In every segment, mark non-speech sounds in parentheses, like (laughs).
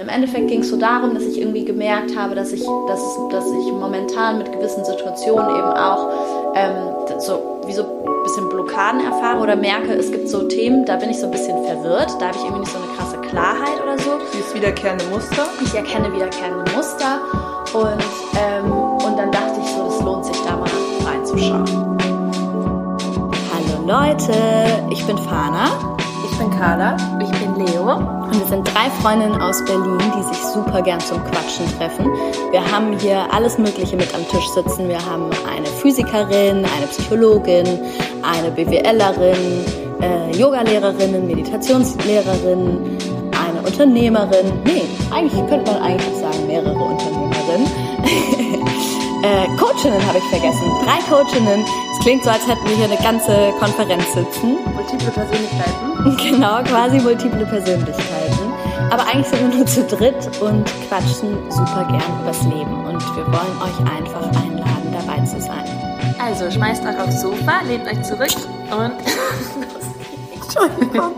Im Endeffekt ging es so darum, dass ich irgendwie gemerkt habe, dass ich, dass, dass ich momentan mit gewissen Situationen eben auch ähm, so wie so ein bisschen Blockaden erfahre oder merke, es gibt so Themen, da bin ich so ein bisschen verwirrt, da habe ich irgendwie nicht so eine krasse Klarheit oder so. Siehst wiederkehrende Muster? Ich erkenne wiederkehrende Muster und, ähm, und dann dachte ich so, das lohnt sich da mal reinzuschauen. Hallo Leute, ich bin Fana. Ich bin Carla. Ich bin Leo. Und wir sind drei Freundinnen aus Berlin, die sich super gern zum Quatschen treffen. Wir haben hier alles Mögliche mit am Tisch sitzen. Wir haben eine Physikerin, eine Psychologin, eine BWLerin, äh, Yogalehrerinnen, Meditationslehrerin, eine Unternehmerin. Nee, eigentlich könnte man eigentlich sagen mehrere Unternehmerinnen. (laughs) äh, Coachinnen habe ich vergessen. Drei Coachinnen. Klingt so, als hätten wir hier eine ganze Konferenz sitzen. Multiple Persönlichkeiten. (laughs) Genau, quasi multiple Persönlichkeiten. Aber eigentlich sind wir nur zu dritt und quatschen super gern übers Leben. Und wir wollen euch einfach einladen, dabei zu sein. Also schmeißt euch aufs Sofa, lehnt euch zurück und. (laughs) Entschuldigung.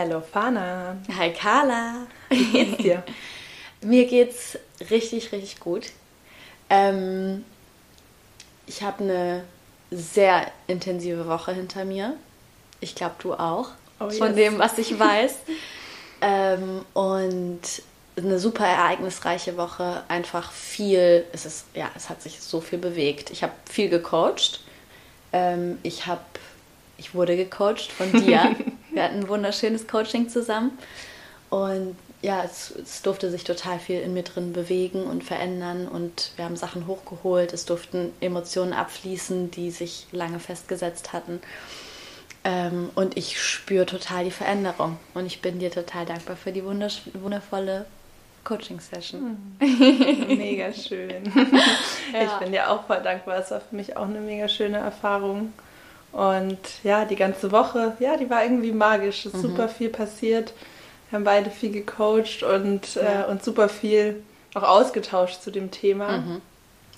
Hallo Fana. Hi Carla. Wie geht's dir? (laughs) Mir geht's richtig, richtig gut. Ähm, ich habe eine sehr intensive Woche hinter mir. Ich glaube, du auch. Oh, von yes. dem, was ich weiß. (laughs) ähm, und eine super ereignisreiche Woche. Einfach viel. Es ist ja, es hat sich so viel bewegt. Ich habe viel gecoacht. Ähm, ich habe, ich wurde gecoacht von dir. (laughs) Wir hatten ein wunderschönes Coaching zusammen. Und ja, es, es, durfte sich total viel in mir drin bewegen und verändern. Und wir haben Sachen hochgeholt. Es durften Emotionen abfließen, die sich lange festgesetzt hatten. Ähm, und ich spüre total die Veränderung. Und ich bin dir total dankbar für die wundervolle Coaching-Session. (laughs) Mega schön. (laughs) Ja. Ich bin dir auch voll dankbar. Es war für mich auch eine mega schöne Erfahrung. Und ja, die ganze Woche, ja, die war irgendwie magisch. Es ist mhm. super viel passiert. Wir haben beide viel gecoacht und, ja. äh, und super viel auch ausgetauscht zu dem Thema. Mhm.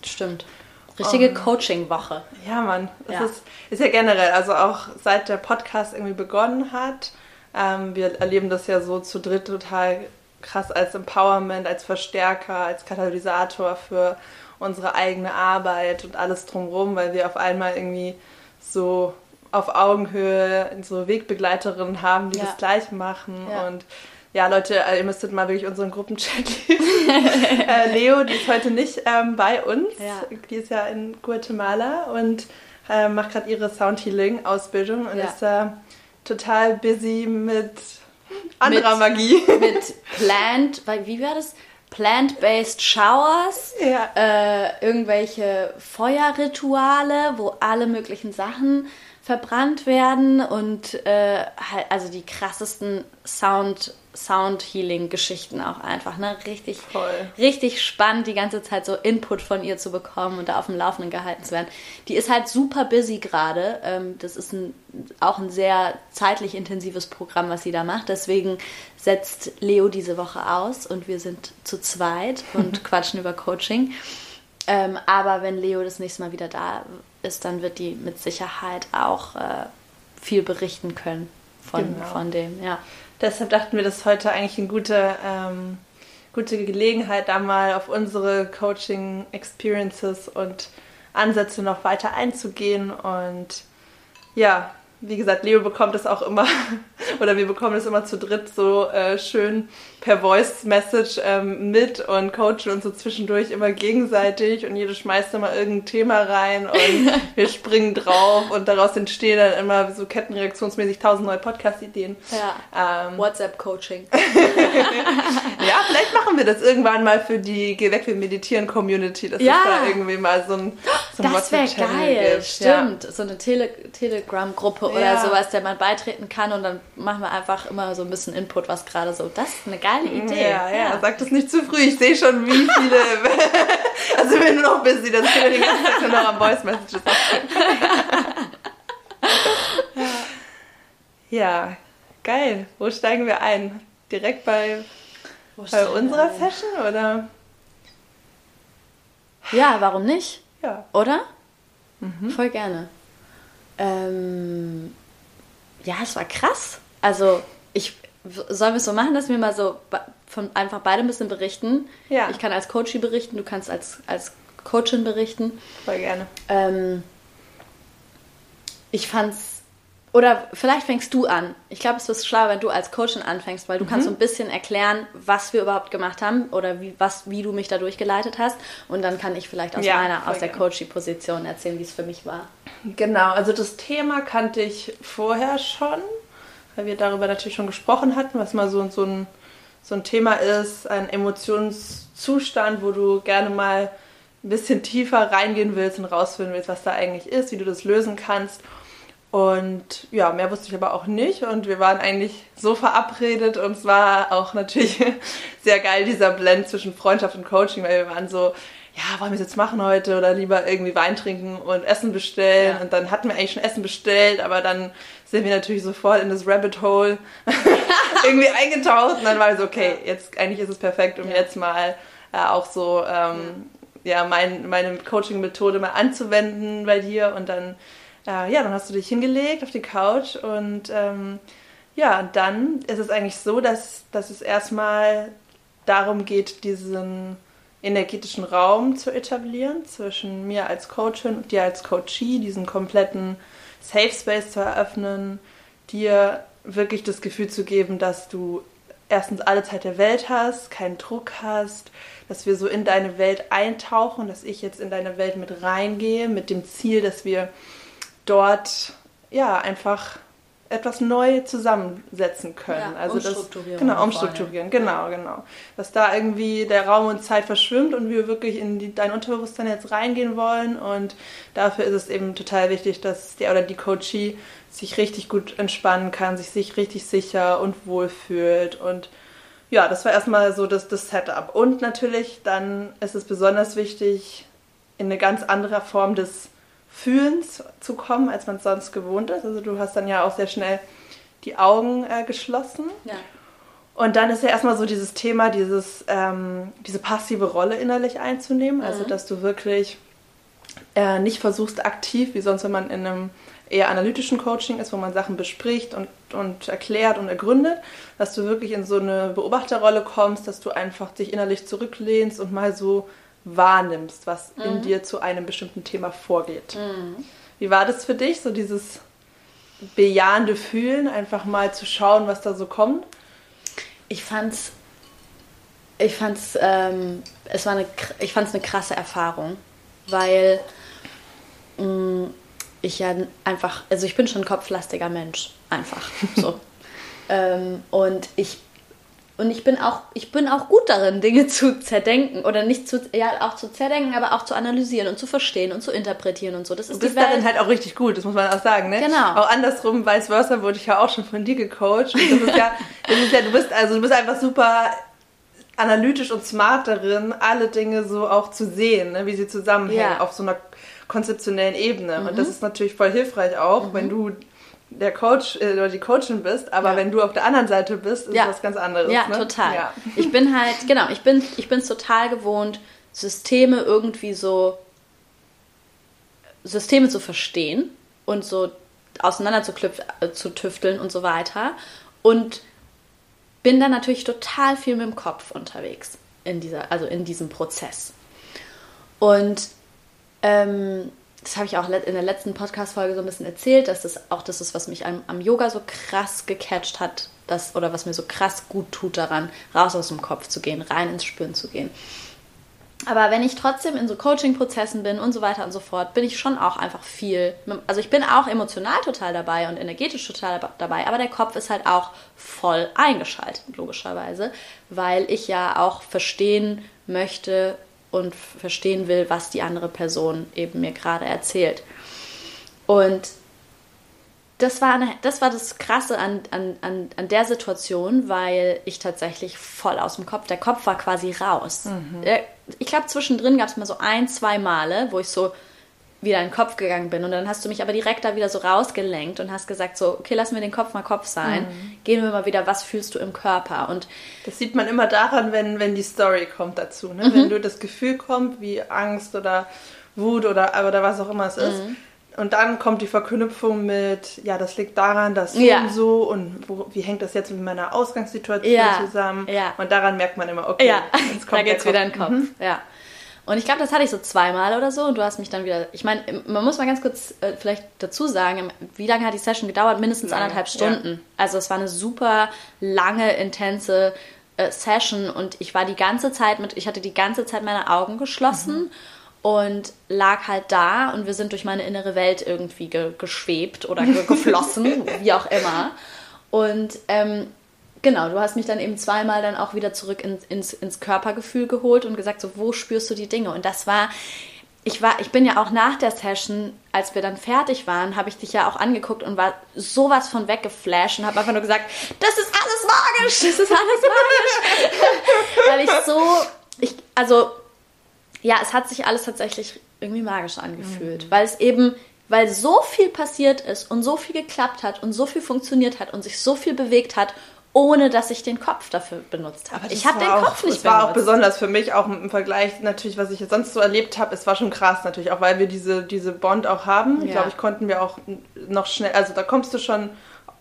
Stimmt. Richtige um, Coaching-Woche. Ja, Mann. Das ja. Ist, ist ja generell, also auch seit der Podcast irgendwie begonnen hat. Ähm, wir erleben das ja so zu dritt total krass als Empowerment, als Verstärker, als Katalysator für unsere eigene Arbeit und alles drumherum, weil wir auf einmal irgendwie so auf Augenhöhe so Wegbegleiterinnen haben, die ja. das gleich machen. Ja. Und ja, Leute, äh, ihr müsstet mal wirklich unseren Gruppenchat lesen. (laughs) äh, Leo, die ist heute nicht ähm, bei uns. Ja. Die ist ja in Guatemala und äh, macht gerade ihre Soundhealing-Ausbildung und ist da total busy mit anderer mit, Magie. Mit Plant, wie war das? Plant-based Showers, ja. äh, irgendwelche Feuerrituale, wo alle möglichen Sachen verbrannt werden und äh, halt, also die krassesten Sound Sound Healing Geschichten auch einfach, ne? Richtig, Voll. richtig spannend, die ganze Zeit so Input von ihr zu bekommen und da auf dem Laufenden gehalten zu werden. Die ist halt super busy gerade. Ähm, das ist ein, auch ein sehr zeitlich intensives Programm, was sie da macht. Deswegen setzt Leo diese Woche aus und wir sind zu zweit und (laughs) quatschen über Coaching. Ähm, aber wenn Leo das nächste Mal wieder da ist, dann wird die mit Sicherheit auch äh, viel berichten können von, genau. von dem, ja. Deshalb dachten wir, das ist heute eigentlich eine gute, ähm, gute Gelegenheit, da mal auf unsere Coaching-Experiences und Ansätze noch weiter einzugehen. Und ja, wie gesagt, Leo bekommt es auch immer, (laughs) oder wir bekommen es immer zu dritt so äh, schön per Voice Message ähm, mit und coachen uns so zwischendurch immer gegenseitig und jede schmeißt immer irgendein Thema rein und (laughs) wir springen drauf und daraus entstehen dann immer so kettenreaktionsmäßig tausend neue Podcast-Ideen. Ja. Ähm, WhatsApp-Coaching. (laughs) (laughs) Ja, vielleicht machen wir das irgendwann mal für die Geh weg, wir meditieren Community, dass Ja. es da irgendwie mal so ein, so ein Das wäre geil, gibt. Ja. stimmt. So eine Tele Telegram-Gruppe oder Ja. sowas, der man beitreten kann und dann machen wir einfach immer so ein bisschen Input, was gerade so. Das ist eine geile Idee. Ja, ja, sag das nicht zu früh. Ich sehe schon, wie viele. (laughs) also, wenn du noch busy, das können wir ganzen Tag nur noch am Voice Messages (laughs) ja, geil. Wo steigen wir ein? Direkt bei, bei unserer denn? Session oder? Ja, warum nicht? Ja. Oder? Mhm. Voll gerne. Ähm, ja, es war krass. Also, ich sollen wir es so machen, dass wir mal so von einfach beide ein bisschen berichten. Ja. Ich kann als Coachie berichten, du kannst als, als Coachin berichten. Voll gerne. Ähm, ich fand's. Oder vielleicht fängst du an. Ich glaube, es ist schlauer, wenn du als Coachin anfängst, weil du kannst so Mhm. ein bisschen erklären, was wir überhaupt gemacht haben oder wie, was, wie du mich da durchgeleitet hast. Und dann kann ich vielleicht aus Ja, meiner, aus der gerne. Coachie-Position erzählen, wie es für mich war. Genau, also das Thema kannte ich vorher schon, weil wir darüber natürlich schon gesprochen hatten, was mal so, so, ein, so ein Thema ist, ein Emotionszustand, wo du gerne mal ein bisschen tiefer reingehen willst und rausfinden willst, was da eigentlich ist, wie du das lösen kannst. Und ja, mehr wusste ich aber auch nicht. Und wir waren eigentlich so verabredet und es war auch natürlich (laughs) sehr geil, dieser Blend zwischen Freundschaft und Coaching, weil wir waren so, ja, wollen wir es jetzt machen heute oder lieber irgendwie Wein trinken und Essen bestellen. Ja. Und dann hatten wir eigentlich schon Essen bestellt, aber dann sind wir natürlich sofort in das Rabbit Hole (laughs) irgendwie eingetaucht. Und dann war es so, okay, jetzt eigentlich ist es perfekt, um Ja. jetzt mal äh, auch so ähm, ja. mein, meine Coaching-Methode mal anzuwenden bei dir. Und dann, äh, ja, dann hast du dich hingelegt auf die Couch und ähm, ja, dann ist es eigentlich so, dass, dass es erstmal darum geht, diesen energetischen Raum zu etablieren zwischen mir als Coachin und dir als Coachee, diesen kompletten Safe Space zu eröffnen, dir wirklich das Gefühl zu geben, dass du erstens alle Zeit der Welt hast, keinen Druck hast, dass wir so in deine Welt eintauchen, dass ich jetzt in deine Welt mit reingehe, mit dem Ziel, dass wir dort ja einfach etwas neu zusammensetzen können. Ja, also das umstrukturieren genau vor umstrukturieren, genau, genau, dass da irgendwie der Raum und Zeit verschwimmt und wir wirklich in die, dein Unterbewusstsein jetzt reingehen wollen und dafür ist es eben total wichtig, dass der oder die Coachie sich richtig gut entspannen kann, sich, sich richtig sicher und wohl fühlt und ja, das war erstmal so das, das Setup. Und natürlich dann ist es besonders wichtig, in eine ganz andere Form des Fühlens zu kommen, als man es sonst gewohnt ist. Also du hast dann ja auch sehr schnell die Augen äh, geschlossen. Ja. Und dann ist ja erstmal so dieses Thema, dieses, ähm, diese passive Rolle innerlich einzunehmen. Also dass du wirklich äh, nicht versuchst aktiv, wie sonst, wenn man in einem eher analytischen Coaching ist, wo man Sachen bespricht und, und erklärt und ergründet, dass du wirklich in so eine Beobachterrolle kommst, dass du einfach dich innerlich zurücklehnst und mal so wahrnimmst, was in dir zu einem bestimmten Thema vorgeht. Wie war das für dich, so dieses bejahende Fühlen, einfach mal zu schauen, was da so kommt? Ich fand's. Ich fand's, ähm, es war eine, ich fand's eine krasse Erfahrung, weil mh, ich ja einfach, also ich bin schon ein kopflastiger Mensch, einfach so. (laughs) ähm, und ich und ich bin auch, ich bin auch gut darin, Dinge zu zerdenken oder nicht zu, ja auch zu zerdenken, aber auch zu analysieren und zu verstehen und zu interpretieren und so. Das ist Du bist darin halt auch richtig gut, das muss man auch sagen, ne? Genau. Auch andersrum, vice versa, wurde ich ja auch schon von dir gecoacht. Und das ist ja, (laughs) das ist ja, du bist, also du bist einfach super analytisch und smart darin, alle Dinge so auch zu sehen, ne? wie sie zusammenhängen Ja. Mhm. auf so einer konzeptionellen Ebene. Und das ist natürlich voll hilfreich auch, wenn du der Coach äh, oder die Coachin bist, aber Ja. wenn du auf der anderen Seite bist, ist Ja. was ganz anderes. Ja, ne? total. Ja. Ich bin halt, genau, ich bin ich bin's total gewohnt, Systeme irgendwie so Systeme zu verstehen und so auseinander zu, klüpf- äh, zu tüfteln und so weiter. Und bin dann natürlich total viel mit dem Kopf unterwegs in dieser, also in diesem Prozess. Und ähm, das habe ich auch in der letzten Podcast-Folge so ein bisschen erzählt, dass das auch das ist, was mich am, am Yoga so krass gecatcht hat, das, oder was mir so krass gut tut daran, raus aus dem Kopf zu gehen, rein ins Spüren zu gehen. Aber wenn ich trotzdem in so Coaching-Prozessen bin und so weiter und so fort, bin ich schon auch einfach viel. Also ich bin auch emotional total dabei und energetisch total dabei, aber der Kopf ist halt auch voll eingeschaltet, logischerweise, weil ich ja auch verstehen möchte und verstehen will, was die andere Person eben mir gerade erzählt. Und das war, eine, das war das Krasse an, an, an, an der Situation, weil ich tatsächlich voll aus dem Kopf, der Kopf war quasi raus. Mhm. Ich glaube, zwischendrin gab es mal so ein, zwei Male, wo ich so wieder in den Kopf gegangen bin. Und dann hast du mich aber direkt da wieder so rausgelenkt und hast gesagt so, okay, lassen wir den Kopf mal Kopf sein. Mhm. Gehen wir mal wieder, was fühlst du im Körper? Und das sieht man immer daran, wenn, wenn die Story kommt dazu. Ne? Mhm. Wenn du das Gefühl kommt, wie Angst oder Wut oder, oder was auch immer es ist, mhm. Und dann kommt die Verknüpfung mit, ja, das liegt daran, dass so ja. und so und wo, wie hängt das jetzt mit meiner Ausgangssituation ja. zusammen? Ja. Und daran merkt man immer, okay, ja. jetzt (laughs) kommt da geht's wieder in den Kopf. Mhm. Ja. Und ich glaube, das hatte ich so zweimal oder so und du hast mich dann wieder, ich meine, man muss mal ganz kurz äh, vielleicht dazu sagen, wie lange hat die Session gedauert? Mindestens lange. anderthalb Stunden. Also es war eine super lange, intense äh, Session und ich war die ganze Zeit mit, ich hatte die ganze Zeit meine Augen geschlossen. Mhm und lag halt da und wir sind durch meine innere Welt irgendwie ge geschwebt oder ge geflossen, (laughs) wie auch immer. Und ähm, genau, du hast mich dann eben zweimal dann auch wieder zurück in, ins, ins Körpergefühl geholt und gesagt, so, wo spürst du die Dinge? Und das war, ich war, ich bin ja auch nach der Session, als wir dann fertig waren, habe ich dich ja auch angeguckt und war sowas von weggeflasht und habe einfach nur gesagt, das ist alles magisch, das ist alles magisch. (laughs) Weil ich so, ich, also ja, es hat sich alles tatsächlich irgendwie magisch angefühlt, mhm. weil es eben, weil so viel passiert ist und so viel geklappt hat und so viel funktioniert hat und sich so viel bewegt hat, ohne dass ich den Kopf dafür benutzt habe. Ich habe den auch, Kopf nicht Es war auch besonders für mich, auch im Vergleich natürlich, was ich jetzt sonst so erlebt habe. Es war schon krass natürlich, auch weil wir diese, diese Bond auch haben. Ja. Glaube ich, konnten wir auch noch schnell, also da kommst du schon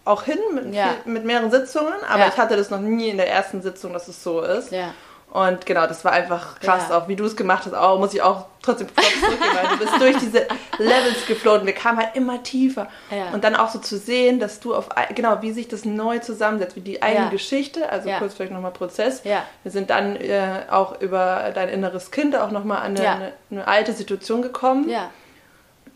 auch hin mit, ja. viel, mit mehreren Sitzungen, aber ja. ich hatte das noch nie in der ersten Sitzung, dass es so ist. Ja. Und genau, das war einfach krass, ja. auch wie du es gemacht hast. Auch muss ich auch trotzdem zurückgehen, weil du bist durch diese Levels geflogen. Wir kamen halt immer tiefer. Ja. Und dann auch so zu sehen, dass du auf, genau, wie sich das neu zusammensetzt, wie die eine ja. Geschichte, also kurz vielleicht nochmal Prozess. Wir sind dann äh, auch über dein inneres Kind auch nochmal an eine, eine, eine, alte Situation gekommen,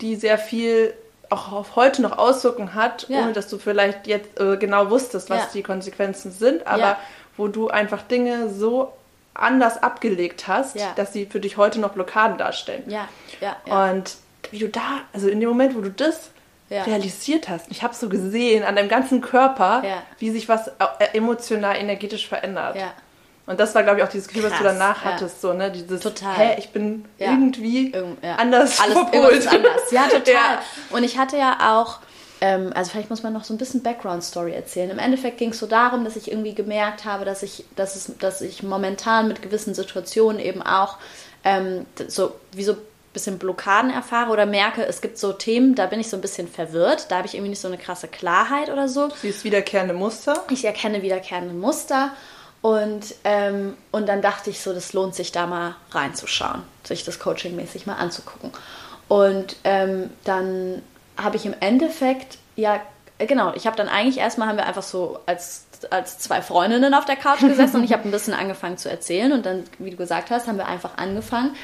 die sehr viel auch auf heute noch Auswirkungen hat, ohne dass du vielleicht jetzt äh, genau wusstest, was die Konsequenzen sind, aber wo du einfach Dinge so anders abgelegt hast, ja. dass sie für dich heute noch Blockaden darstellen. Ja, ja, ja. Und wie du da, also in dem Moment, wo du das ja. realisiert hast, ich habe so gesehen an deinem ganzen Körper, ja. wie sich was äh, emotional, energetisch verändert. Ja. Und das war, glaube ich, auch dieses Gefühl, Krass, was du danach hattest, so, ne? Dieses, total. hä, ich bin irgendwie Irg anders Alles (laughs) verpolt. anders. Ja, total. (laughs) Und ich hatte ja auch ähm, also vielleicht muss man noch so ein bisschen Background-Story erzählen. Im Endeffekt ging es so darum, dass ich irgendwie gemerkt habe, dass ich, dass es, dass ich momentan mit gewissen Situationen eben auch ähm, so wie so ein bisschen Blockaden erfahre oder merke, es gibt so Themen, da bin ich so ein bisschen verwirrt, da habe ich irgendwie nicht so eine krasse Klarheit oder so. Siehst wiederkehrende Muster? Ich erkenne wiederkehrende Muster und, ähm, und dann dachte ich so, das lohnt sich da mal reinzuschauen, sich das coachingmäßig mal anzugucken. Und ähm, dann habe ich im Endeffekt, ja, genau, ich habe dann eigentlich erstmal, haben wir einfach so als, als zwei Freundinnen auf der Couch gesessen und ich habe ein bisschen angefangen zu erzählen und dann, wie du gesagt hast, haben wir einfach angefangen.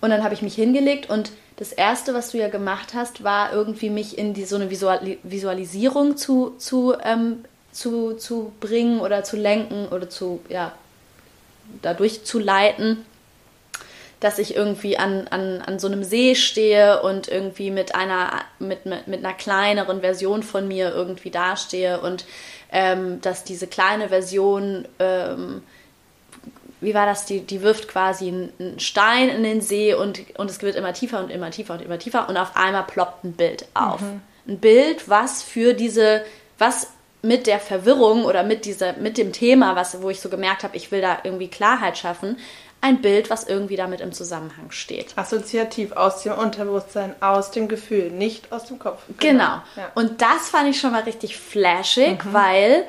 Und dann habe ich mich hingelegt und das erste, was du ja gemacht hast, war irgendwie mich in die, so eine Visualisierung zu, zu, ähm, zu, zu bringen oder zu lenken oder zu, ja, dadurch zu leiten dass ich irgendwie an, an, an so einem See stehe und irgendwie mit einer, mit, mit, mit einer kleineren Version von mir irgendwie dastehe und ähm, dass diese kleine Version, ähm, wie war das, die, die wirft quasi einen Stein in den See und, und es wird immer tiefer und immer tiefer und immer tiefer und auf einmal ploppt ein Bild auf. Mhm. Ein Bild, was für diese, was mit der Verwirrung oder mit dieser, mit dem Thema, was, wo ich so gemerkt habe, ich will da irgendwie Klarheit schaffen, ein Bild, was irgendwie damit im Zusammenhang steht. Assoziativ aus dem Unterbewusstsein, aus dem Gefühl, nicht aus dem Kopf. Genau. genau. Ja. Und das fand ich schon mal richtig flashig, mhm. weil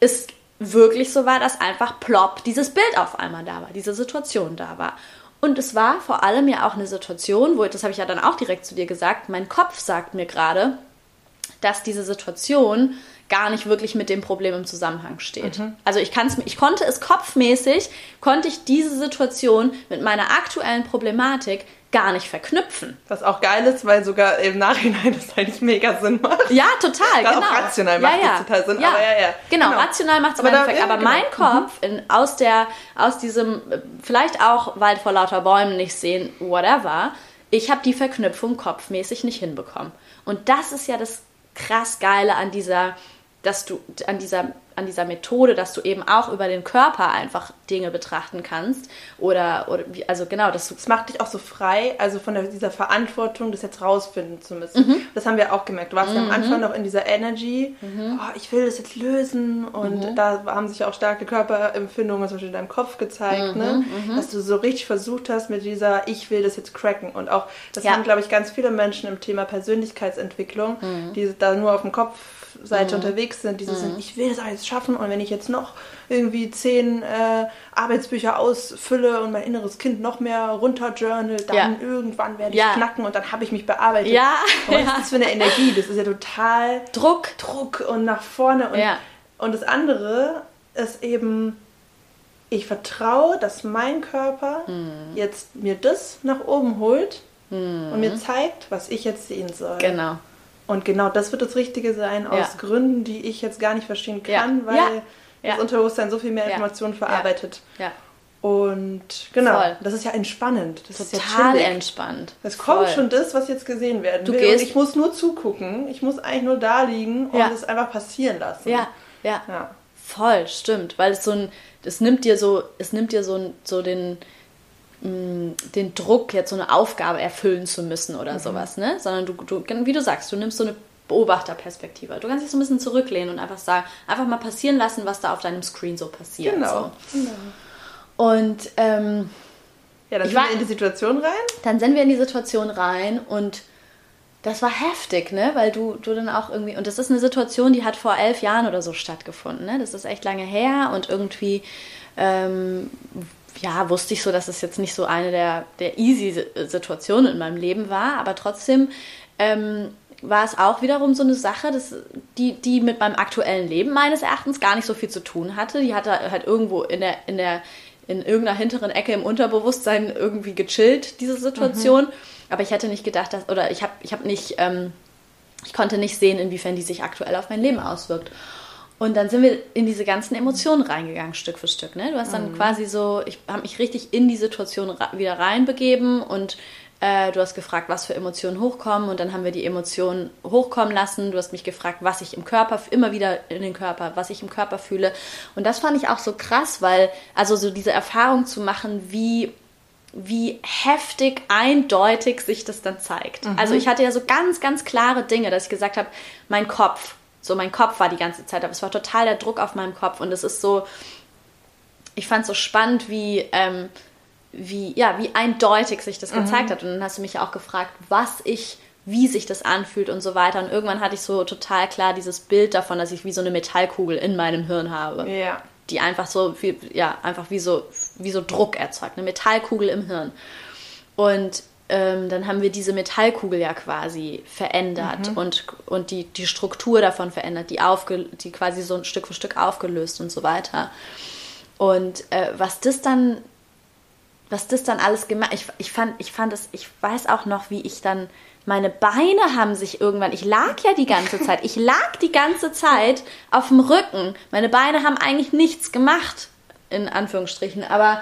es wirklich so war, dass einfach plopp dieses Bild auf einmal da war, diese Situation da war. Und es war vor allem ja auch eine Situation, wo, das habe ich ja dann auch direkt zu dir gesagt, mein Kopf sagt mir gerade, dass diese Situation gar nicht wirklich mit dem Problem im Zusammenhang steht. Also ich, kann's, ich konnte es kopfmäßig, konnte ich diese Situation mit meiner aktuellen Problematik gar nicht verknüpfen. Was auch geil ist, weil sogar im Nachhinein (laughs) das eigentlich mega Sinn macht. Ja, total, Gerade genau. auch rational macht ja, das ja. total Sinn, Ja. aber ja, ja. Genau, Genau. rational macht es Aber da- ja, Aber genau. mein Kopf, in, aus, der, aus diesem, vielleicht auch Wald vor lauter Bäumen nicht sehen, whatever, ich habe die Verknüpfung kopfmäßig nicht hinbekommen. Und das ist ja das krass Geile an dieser, dass du, an dieser, an dieser Methode, dass du eben auch über den Körper einfach Dinge betrachten kannst. Oder, oder wie, also genau, dass du Es macht dich auch so frei, also von der, dieser Verantwortung, das jetzt rausfinden zu müssen. Mhm. Das haben wir auch gemerkt. Du warst ja am Anfang noch in dieser Energy, Mhm. oh, ich will das jetzt lösen. Und da haben sich auch starke Körperempfindungen zum Beispiel in deinem Kopf gezeigt, ne? Mhm, dass du so richtig versucht hast mit dieser, ich will das jetzt cracken. Und auch, das Ja. haben, glaube ich, ganz viele Menschen im Thema Persönlichkeitsentwicklung, Mhm. die da nur auf dem Kopfseite unterwegs sind, die so sind, ich will das alles schaffen und wenn ich jetzt noch irgendwie zehn äh, Arbeitsbücher ausfülle und mein inneres Kind noch mehr runterjournal, dann Ja. irgendwann werde ich Ja. knacken und dann habe ich mich bearbeitet. Ja, Und was ja. ist das für eine (laughs) Energie? Das ist ja total Druck. Druck und nach vorne. Und, und das andere ist eben, ich vertraue, dass mein Körper Hm. jetzt mir das nach oben holt und mir zeigt, was ich jetzt sehen soll. Genau. Und genau das wird das Richtige sein, aus Ja. Gründen, die ich jetzt gar nicht verstehen kann, weil das. Unterbewusstsein so viel mehr. Informationen verarbeitet. Ja. Und genau, Voll. das ist ja entspannend. Das ist ja Total entspannt. Es kommt Voll. schon das, was jetzt gesehen werden Du will. gehst- und ich muss nur zugucken. Ich muss eigentlich nur da liegen und Ja. es einfach passieren lassen. Ja, ja. Ja. Voll, stimmt, weil es so ein, es nimmt dir so, es nimmt dir so, so den, den Druck, jetzt so eine Aufgabe erfüllen zu müssen oder Mhm. sowas, ne? Sondern du, du, wie du sagst, du nimmst so eine Beobachterperspektive. Du kannst dich so ein bisschen zurücklehnen und einfach sagen, einfach mal passieren lassen, was da auf deinem Screen so passiert. Genau. So. Und ähm, Ja, dann sind war- wir in die Situation rein. dann sind wir in die Situation rein und das war heftig, ne? Weil du, du dann auch irgendwie, und das ist eine Situation, die hat vor elf Jahren oder so stattgefunden, ne? Das ist echt lange her und irgendwie, ähm, ja, wusste ich so, dass es jetzt nicht so eine der, der easy Situationen in meinem Leben war, aber trotzdem ähm, war es auch wiederum so eine Sache, dass, die, die mit meinem aktuellen Leben meines Erachtens gar nicht so viel zu tun hatte. Die hatte halt irgendwo in der, in der, in irgendeiner hinteren Ecke im Unterbewusstsein irgendwie gechillt, diese Situation. Aber ich hätte nicht gedacht, dass, oder ich habe ich hab nicht, ähm, ich konnte nicht sehen, inwiefern die sich aktuell auf mein Leben auswirkt. Und dann sind wir in diese ganzen Emotionen reingegangen, Stück für Stück. Ne? Du hast dann quasi so, ich habe mich richtig in die Situation wieder reinbegeben und äh, du hast gefragt, was für Emotionen hochkommen und dann haben wir die Emotionen hochkommen lassen. Du hast mich gefragt, was ich im Körper, immer wieder in den Körper, was ich im Körper fühle. Und das fand ich auch so krass, weil, also so diese Erfahrung zu machen, wie wie heftig eindeutig sich das dann zeigt. Also ich hatte ja so ganz, ganz klare Dinge, dass ich gesagt habe, mein Kopf, so mein Kopf war die ganze Zeit, aber es war total der Druck auf meinem Kopf und es ist so, ich fand es so spannend, wie, ähm, wie, ja, wie eindeutig sich das gezeigt hat. Und dann hast du mich ja auch gefragt, was ich, wie sich das anfühlt und so weiter. Und irgendwann hatte ich so total klar dieses Bild davon, dass ich wie so eine Metallkugel in meinem Hirn habe Ja. die einfach so viel, ja, einfach wie so, wie so Druck erzeugt, eine Metallkugel im Hirn. Und ähm, dann haben wir diese Metallkugel ja quasi verändert und, und die, die Struktur davon verändert, die, aufge, die quasi so ein Stück für Stück aufgelöst und so weiter. Und äh, was das dann, was das dann alles gemacht, ich, ich fand, ich fand es, ich weiß auch noch, wie ich dann, meine Beine haben sich irgendwann, ich lag ja die ganze (laughs) Zeit, ich lag die ganze Zeit auf dem Rücken. Meine Beine haben eigentlich nichts gemacht, in Anführungsstrichen, aber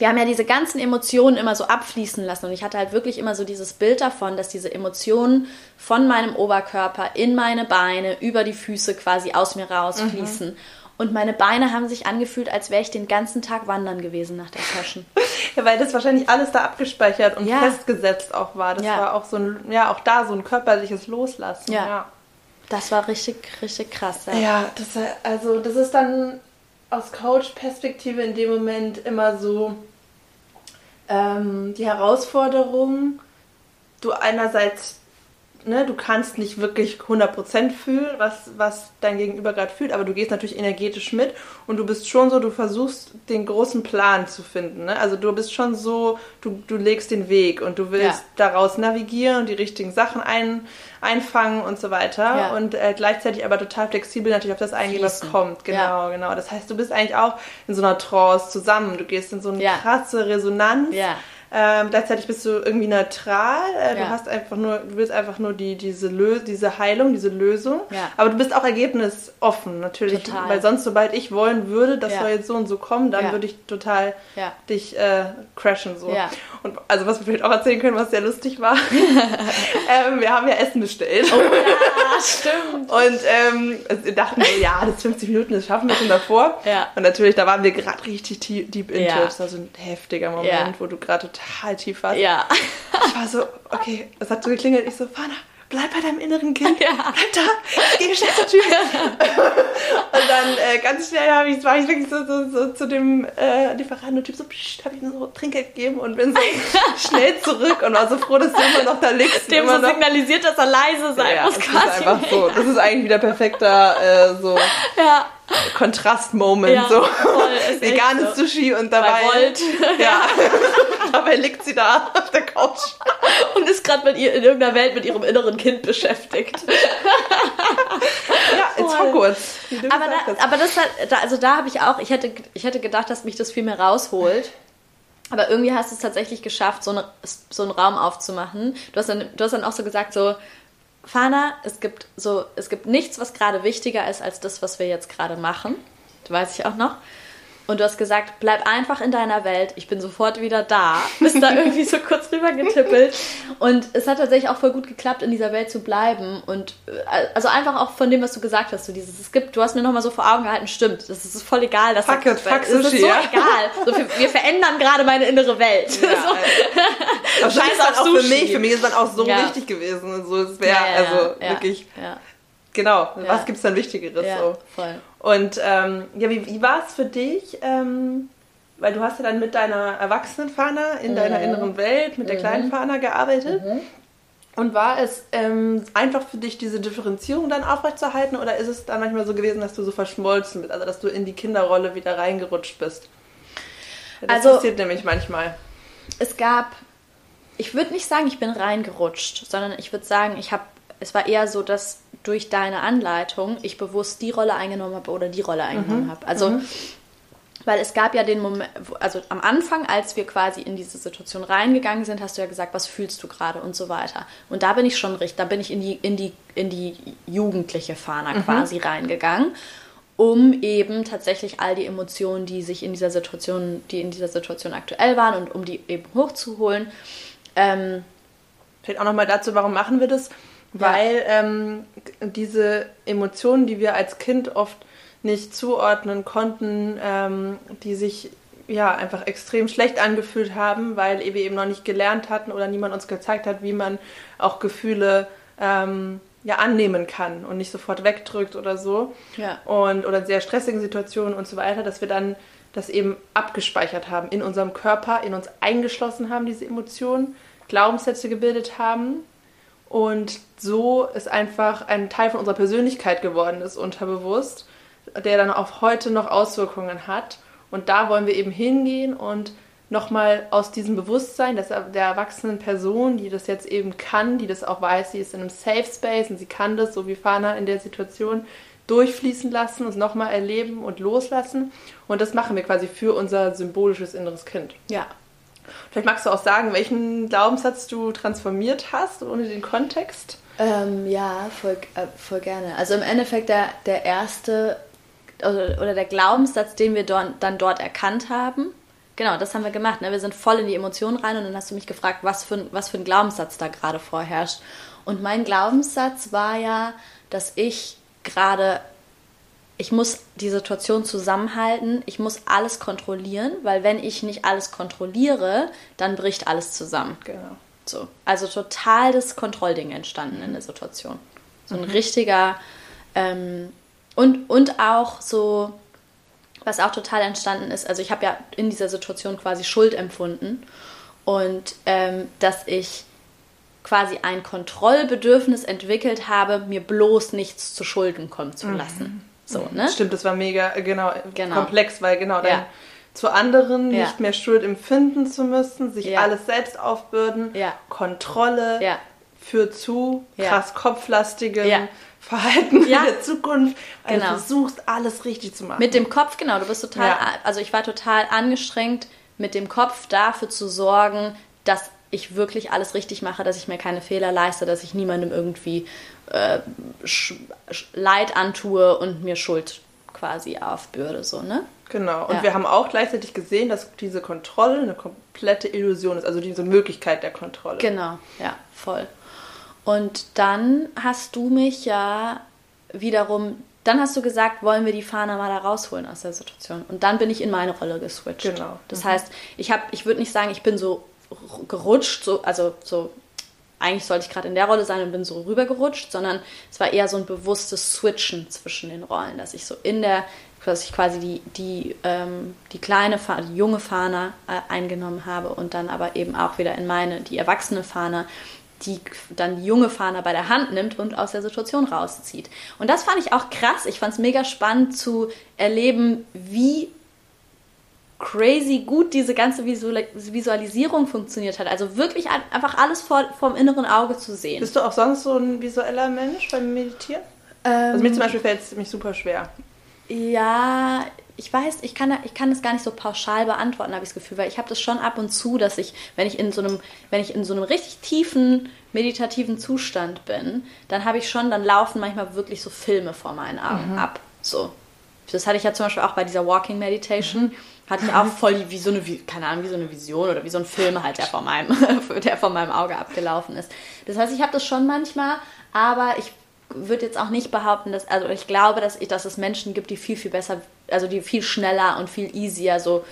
wir haben ja diese ganzen Emotionen immer so abfließen lassen und ich hatte halt wirklich immer so dieses Bild davon, dass diese Emotionen von meinem Oberkörper in meine Beine, über die Füße quasi aus mir rausfließen. Und meine Beine haben sich angefühlt, als wäre ich den ganzen Tag wandern gewesen nach der Session. (laughs) ja, weil das wahrscheinlich alles da abgespeichert und Ja. festgesetzt auch war. Das Ja. war auch so ein, ja, auch da so ein körperliches Loslassen. Ja. ja. Das war richtig, richtig krass. Ja. Ja, das, also das ist dann aus Coach-Perspektive in dem Moment immer so ähm, die Herausforderung, du einerseits ne, du kannst nicht wirklich 100% fühlen, was, was dein Gegenüber gerade fühlt, aber du gehst natürlich energetisch mit und du bist schon so, du versuchst den großen Plan zu finden. Ne? Also du bist schon so, du, du legst den Weg und du willst ja. daraus navigieren und die richtigen Sachen ein, einfangen und so weiter ja. und äh, gleichzeitig aber total flexibel natürlich auf das eingehen, was kommt. Genau, ja. genau. Das heißt, du bist eigentlich auch in so einer Trance zusammen. Du gehst in so eine krasse Resonanz. Ja ähm, gleichzeitig bist du irgendwie neutral. Äh, ja. Du hast einfach nur, du willst einfach nur die, diese, Lö diese Heilung, diese Lösung. Ja. Aber du bist auch ergebnisoffen, natürlich. Total. Weil sonst, sobald ich wollen würde, das ja. soll jetzt so und so kommen, dann würde ich total dich äh, crashen. So. Und also was wir vielleicht auch erzählen können, was sehr lustig war. (laughs) ähm, wir haben ja Essen bestellt. Oh ja, stimmt. Und ähm, also wir dachten so, ja, das 50 Minuten, das schaffen wir schon davor. Und natürlich, da waren wir gerade richtig deep into. Das war so ein heftiger Moment, wo du gerade total total tief warst. Ja. Ich war so, okay, es hat so geklingelt. Ich so, Fana, bleib bei deinem inneren Kind. Ja. Bleib da, geh schnell zur Tür. und dann äh, ganz schnell ich, war ich wirklich so, so, so zu dem äh, Lieferanten-Typ so, habe ich nur so Trinkgeld gegeben und bin so (laughs) schnell zurück und war so froh, dass du immer noch da liegst. Dem so noch... signalisiert, dass er leise sein ja, muss. Das ist einfach so. Das ist eigentlich wieder perfekter äh, so. Ja. Kontrast-Moment. Ja, so. Veganes so. Sushi und dabei. (laughs) (laughs) Ja. dabei liegt sie da auf der Couch. Und ist gerade in irgendeiner Welt mit ihrem inneren Kind beschäftigt. ja, it's Hogwarts. Aber, da, aber das hat, da, also da habe ich auch, ich hätte, ich hätte gedacht, dass mich das viel mehr rausholt. Aber irgendwie hast du es tatsächlich geschafft, so, eine, so einen Raum aufzumachen. Du hast, dann, du hast dann auch so gesagt, so, Fana, es gibt so, es gibt nichts, was gerade wichtiger ist als das, was wir jetzt gerade machen. Das weiß ich auch noch. Und du hast gesagt, bleib einfach in deiner Welt, ich bin sofort wieder da. Bist da irgendwie so kurz rüber getippelt. Und es hat tatsächlich auch voll gut geklappt, in dieser Welt zu bleiben. Und äh, also einfach auch von dem, was du gesagt hast, so dieses, es gibt, du hast mir nochmal so vor Augen gehalten, stimmt, das ist voll egal. Das fuck it, fuck Sushi, ist so ja? egal. So, wir, wir, verändern gerade meine innere Welt. Ja, so. (laughs) Scheiß auf auch Sushi. für mich, für mich ist dann auch so ja. wichtig gewesen. So, es wäre ja, also wirklich. Genau, was gibt es dann Wichtigeres? so. voll. Und ähm, ja, wie, wie war es für dich? Ähm, weil du hast ja dann mit deiner Erwachsenenfahner in mhm. deiner inneren Welt, mit der mhm. kleinen Fahner gearbeitet. Mhm. Und war es ähm, einfach für dich, diese Differenzierung dann aufrechtzuerhalten oder ist es dann manchmal so gewesen, dass du so verschmolzen bist, also dass du in die Kinderrolle wieder reingerutscht bist? Das also, passiert nämlich manchmal. Es gab, ich würde nicht sagen, ich bin reingerutscht, sondern ich würde sagen, ich habe, es war eher so, dass durch deine Anleitung ich bewusst die Rolle eingenommen habe oder die Rolle eingenommen mhm. habe. Also, mhm. weil es gab ja den Moment, also am Anfang, als wir quasi in diese Situation reingegangen sind, hast du ja gesagt, was fühlst du gerade und so weiter. Und da bin ich schon richtig, da bin ich in die, in die, in die jugendliche Fahner mhm. quasi reingegangen um eben tatsächlich all die Emotionen, die sich in dieser Situation, die in dieser Situation aktuell waren und um die eben hochzuholen. Ähm, Vielleicht auch nochmal dazu, warum machen wir das? Weil ähm, diese Emotionen, die wir als Kind oft nicht zuordnen konnten, ähm, die sich ja einfach extrem schlecht angefühlt haben, weil wir eben noch nicht gelernt hatten oder niemand uns gezeigt hat, wie man auch Gefühle ähm, ja annehmen kann und nicht sofort wegdrückt oder so. Ja. Und oder in sehr stressigen Situationen und so weiter, dass wir dann das eben abgespeichert haben in unserem Körper, in uns eingeschlossen haben, diese Emotionen, Glaubenssätze gebildet haben und so ist einfach ein Teil von unserer Persönlichkeit geworden ist, unterbewusst, der dann auch heute noch Auswirkungen hat. Und da wollen wir eben hingehen und nochmal aus diesem Bewusstsein dass der erwachsenen Person, die das jetzt eben kann, die das auch weiß, sie ist in einem Safe Space und sie kann das, so wie Fana in der Situation, durchfließen lassen, uns nochmal erleben und loslassen. Und das machen wir quasi für unser symbolisches inneres Kind. Ja, Vielleicht magst du auch sagen, welchen Glaubenssatz du transformiert hast, ohne den Kontext? Ähm, ja, voll, äh, voll gerne. Also im Endeffekt der, der erste oder, oder der Glaubenssatz, den wir dort, dann dort erkannt haben, genau, das haben wir gemacht. Ne? Wir sind voll in die Emotionen rein und dann hast du mich gefragt, was für, was für ein Glaubenssatz da gerade vorherrscht. Und mein Glaubenssatz war ja, dass ich gerade ich muss die Situation zusammenhalten, ich muss alles kontrollieren, weil wenn ich nicht alles kontrolliere, dann bricht alles zusammen. Genau. So. Also total das Kontrollding entstanden mhm. in der Situation. So ein mhm. richtiger ähm, und, und auch so, was auch total entstanden ist, also ich habe ja in dieser Situation quasi Schuld empfunden und ähm, dass ich quasi ein Kontrollbedürfnis entwickelt habe, mir bloß nichts zu Schulden kommen zu lassen. So, ne? Stimmt, das war mega, äh, genau, Genau. komplex, weil genau, dann Ja. zu anderen Ja. nicht mehr Schuld empfinden zu müssen, sich Ja. alles selbst aufbürden, Ja. Kontrolle Ja. führt zu Ja. krass kopflastigem Ja. Verhalten Ja. in der Zukunft, weil Genau. du versuchst, alles richtig zu machen. Mit dem Kopf, genau, du bist total, Ja. also ich war total angestrengt, mit dem Kopf dafür zu sorgen, dass ich wirklich alles richtig mache, dass ich mir keine Fehler leiste, dass ich niemandem irgendwie äh, Leid antue und mir Schuld quasi aufbürde, so, ne? Genau. Und Ja. wir haben auch gleichzeitig gesehen, dass diese Kontrolle eine komplette Illusion ist, also diese Möglichkeit der Kontrolle. Genau, ja, voll. Und dann hast du mich ja wiederum, dann hast du gesagt, wollen wir die Fahne mal da rausholen aus der Situation. Und dann bin ich in meine Rolle geswitcht. Genau. Das heißt, ich habe, ich würde nicht sagen, ich bin so gerutscht, so, also so, eigentlich sollte ich gerade in der Rolle sein und bin so rübergerutscht, sondern es war eher so ein bewusstes Switchen zwischen den Rollen, dass ich so in der, dass ich quasi die, die, ähm, die kleine, die junge Fahne äh, eingenommen habe und dann aber eben auch wieder in meine, die erwachsene Fahne, die dann die junge Fahne bei der Hand nimmt und aus der Situation rauszieht. Und das fand ich auch krass. Ich fand es mega spannend zu erleben, wie crazy gut diese ganze Visual Visualisierung funktioniert hat. Also wirklich ein- einfach alles vor, vom inneren Auge zu sehen. Bist du auch sonst so ein visueller Mensch beim Meditieren? Ähm, Also mir zum Beispiel fällt es mich super schwer. Ja, ich weiß, ich kann, ich kann das gar nicht so pauschal beantworten, habe ich das Gefühl, weil ich habe das schon ab und zu, dass ich, wenn ich in so einem, wenn ich in so einem richtig tiefen meditativen Zustand bin, dann habe ich schon, dann laufen manchmal wirklich so Filme vor meinen Augen ab. So. Das hatte ich ja zum Beispiel auch bei dieser Walking Meditation. Hatte ich auch voll wie so eine, keine Ahnung, wie so eine Vision oder wie so ein Film halt, der vor meinem, (laughs) der vor meinem Auge abgelaufen ist. Das heißt, ich habe das schon manchmal, aber ich würde jetzt auch nicht behaupten, dass, also ich glaube, dass, ich, dass es Menschen gibt, die viel, viel besser, also die viel schneller und viel easier so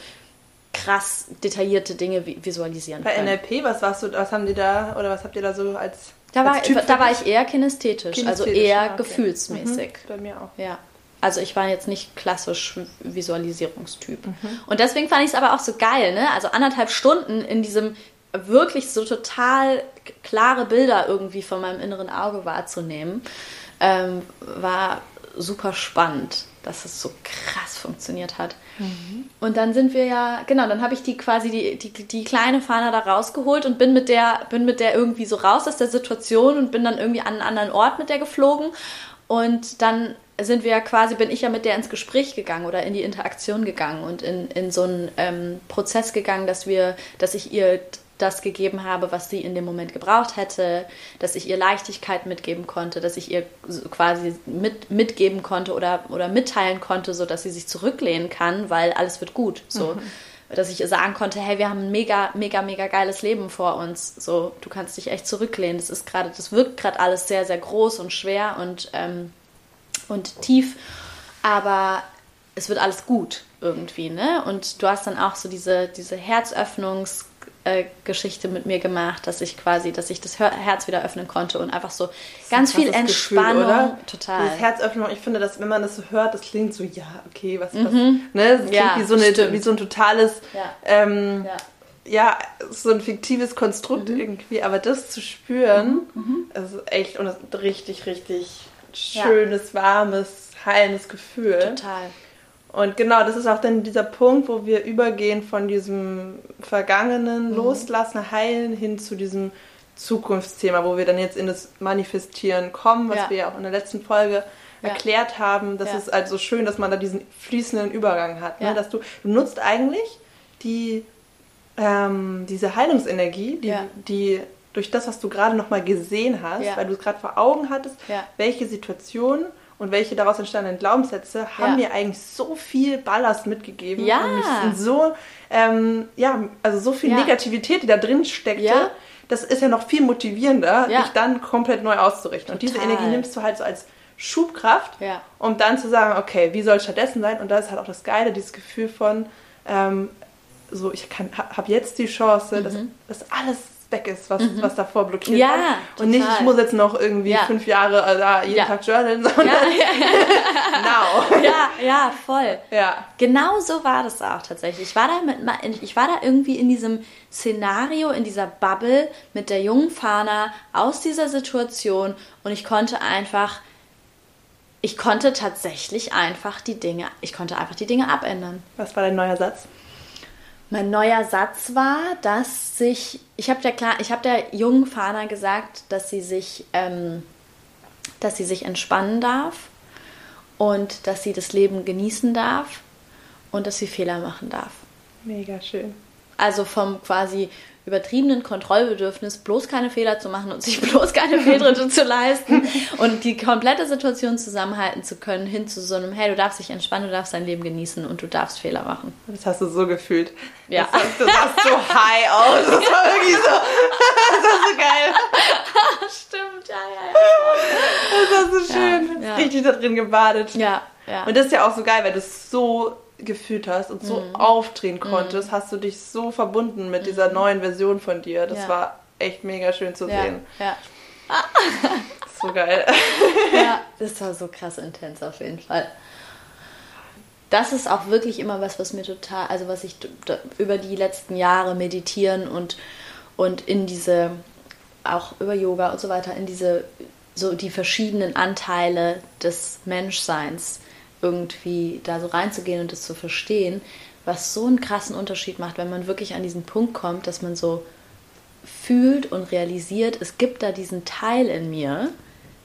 krass detaillierte Dinge vi- visualisieren Bei können. NLP, was warst du, was haben die da, oder was habt ihr da so als, Da war, da war ich eher kinästhetisch, also eher ja, okay. gefühlsmäßig. Mhm, bei mir auch. Ja. Also ich war jetzt nicht klassisch Visualisierungstyp. Mhm. Und deswegen fand ich es aber auch so geil, ne? Also anderthalb Stunden in diesem wirklich so total klare Bilder irgendwie von meinem inneren Auge wahrzunehmen, ähm, war super spannend, dass es so krass funktioniert hat. Und dann sind wir ja, genau, dann habe ich die quasi die, die, die kleine Fahne da rausgeholt und bin mit der, bin mit der irgendwie so raus aus der Situation und bin dann irgendwie an einen anderen Ort mit der geflogen. Und dann sind wir ja quasi, bin ich ja mit der ins Gespräch gegangen oder in die Interaktion gegangen und in, in so einen ähm, Prozess gegangen, dass wir, dass ich ihr das gegeben habe, was sie in dem Moment gebraucht hätte, dass ich ihr Leichtigkeit mitgeben konnte, dass ich ihr quasi mit, mitgeben konnte oder, oder mitteilen konnte, so dass sie sich zurücklehnen kann, weil alles wird gut. So. Dass ich ihr sagen konnte, hey, wir haben ein mega, mega, mega geiles Leben vor uns. So, du kannst dich echt zurücklehnen. Das ist gerade, das wirkt gerade alles sehr, sehr groß und schwer und, ähm, und tief, aber es wird alles gut irgendwie, ne? Und du hast dann auch so diese, diese Herzöffnungs- äh, Geschichte mit mir gemacht, dass ich quasi, dass ich das Herz wieder öffnen konnte und einfach so ganz viel Gefühl, Entspannung. oder? Total. Dieses Herzöffnung, ich finde, dass wenn man das so hört, das klingt so, ja, okay, was, was ne? Das klingt Mhm. Ja, wie, so eine, wie so ein totales, Ja. ähm, Ja. ja, so ein fiktives Konstrukt Mhm. irgendwie, aber das zu spüren, also echt, und das ist richtig, richtig schönes, warmes, heilendes Gefühl. Total. Und genau, das ist auch dann dieser Punkt, wo wir übergehen von diesem Mhm. Vergangenen, Loslassen, Heilen hin zu diesem Zukunftsthema, wo wir dann jetzt in das Manifestieren kommen, was Ja. wir ja auch in der letzten Folge Ja. erklärt haben. Das Ja. ist also schön, dass man da diesen fließenden Übergang hat. Ja. Ne? Dass du, du nutzt eigentlich die, ähm, diese Heilungsenergie, die, Ja. die durch das, was du gerade nochmal gesehen hast, Ja. weil du es gerade vor Augen hattest, Ja. welche Situationen und welche daraus entstandenen Glaubenssätze haben mir eigentlich so viel Ballast mitgegeben. Ja. Und mich so, ähm, ja, also so viel. Negativität, die da drin steckte. Das ist ja noch viel motivierender, dich dann komplett neu auszurichten. Und diese Total. Energie nimmst du halt so als Schubkraft, um dann zu sagen, okay, wie soll es stattdessen sein? Und da ist halt auch das Geile, dieses Gefühl von, ähm, so, ich kann, habe jetzt die Chance, dass, Mhm. dass alles weg ist, was, was davor blockiert Mhm. Ja, hat. Und nicht, total. ich muss jetzt noch irgendwie Ja. fünf Jahre äh, da jeden Ja. Tag journalen, sondern Ja, (laughs) now. (laughs) ja, ja, voll. Ja. Genau so war das auch tatsächlich. Ich war da mit, ich war da irgendwie in diesem Szenario, in dieser Bubble mit der jungen Fana aus dieser Situation und ich konnte einfach, ich konnte tatsächlich einfach die Dinge, ich konnte einfach die Dinge abändern. Was war dein neuer Satz? Mein neuer Satz war, dass sich, ich habe der klar, ich habe der jungen Fana gesagt, dass sie sich, ähm, dass sie sich entspannen darf und dass sie das Leben genießen darf und dass sie Fehler machen darf. Mega schön. Also vom quasi übertriebenen Kontrollbedürfnis, bloß keine Fehler zu machen und sich (laughs) bloß keine Fehltritte zu leisten (laughs) und die komplette Situation zusammenhalten zu können, hin zu so einem, hey, du darfst dich entspannen, du darfst dein Leben genießen und du darfst Fehler machen. Das hast du so gefühlt. Ja. Das, du sahst so high aus. Das war wirklich so. Das war so geil. (laughs) Stimmt, ja, ja, Das war so schön. ja. Richtig da drin gebadet. ja. Ja, ja. Und das ist ja auch so geil, weil du es so gefühlt hast und so Mhm. aufdrehen konntest, hast du dich so verbunden mit dieser neuen Version von dir. Das Mhm. Ja. war echt mega schön zu ja, sehen. ja. Das (laughs) ist so geil. ja, das war so krass intens auf jeden Fall. Das ist auch wirklich immer was, was mir total, also was ich über die letzten Jahre meditieren und, und in diese, auch über Yoga und so weiter, in diese, so die verschiedenen Anteile des Menschseins irgendwie da so reinzugehen und das zu verstehen, was so einen krassen Unterschied macht, wenn man wirklich an diesen Punkt kommt, dass man so fühlt und realisiert, es gibt da diesen Teil in mir,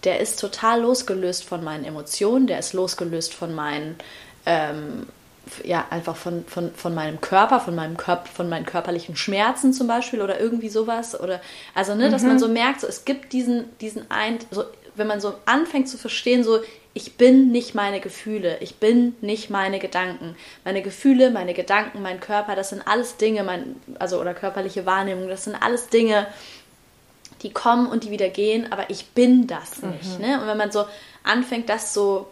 der ist total losgelöst von meinen Emotionen, der ist losgelöst von meinen, ähm, ja, einfach von, von, von meinem Körper, von meinem Körper, von meinen körperlichen Schmerzen zum Beispiel oder irgendwie sowas. Oder also, ne, dass man so merkt, so, es gibt diesen, diesen ein, so, wenn man so anfängt zu verstehen, so, ich bin nicht meine Gefühle, ich bin nicht meine Gedanken. Meine Gefühle, meine Gedanken, mein Körper, das sind alles Dinge, mein, also oder körperliche Wahrnehmung, das sind alles Dinge, die kommen und die wieder gehen, aber ich bin das nicht. Ne? Und wenn man so anfängt, das so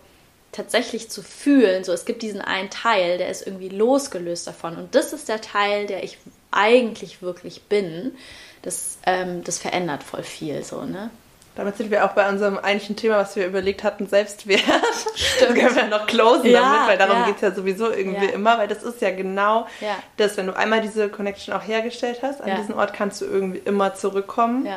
tatsächlich zu fühlen, so es gibt diesen einen Teil, der ist irgendwie losgelöst davon und das ist der Teil, der ich eigentlich wirklich bin, das, ähm, das verändert voll viel so, ne? Damit sind wir auch bei unserem eigentlichen Thema, was wir überlegt hatten, Selbstwert. Stimmt. Das (laughs) können wir noch closen Ja, damit, weil darum ja. geht es ja sowieso irgendwie Ja. immer, weil das ist ja genau Ja. das, wenn du einmal diese Connection auch hergestellt hast, an diesen Ort kannst du irgendwie immer zurückkommen.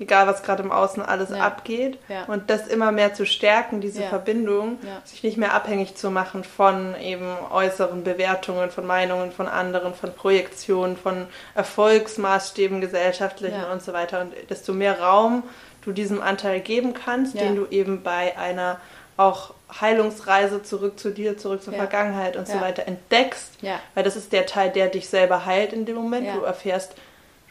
Egal, was gerade im Außen alles abgeht. Und das immer mehr zu stärken, diese. Verbindung, sich nicht mehr abhängig zu machen von eben äußeren Bewertungen, von Meinungen von anderen, von Projektionen, von Erfolgsmaßstäben gesellschaftlichen und so weiter. Und desto mehr Raum du diesem Anteil geben kannst, Ja. den du eben bei einer auch Heilungsreise zurück zu dir, zurück zur Ja. Vergangenheit und so Ja. weiter entdeckst, weil das ist der Teil, der dich selber heilt in dem Moment. Du erfährst,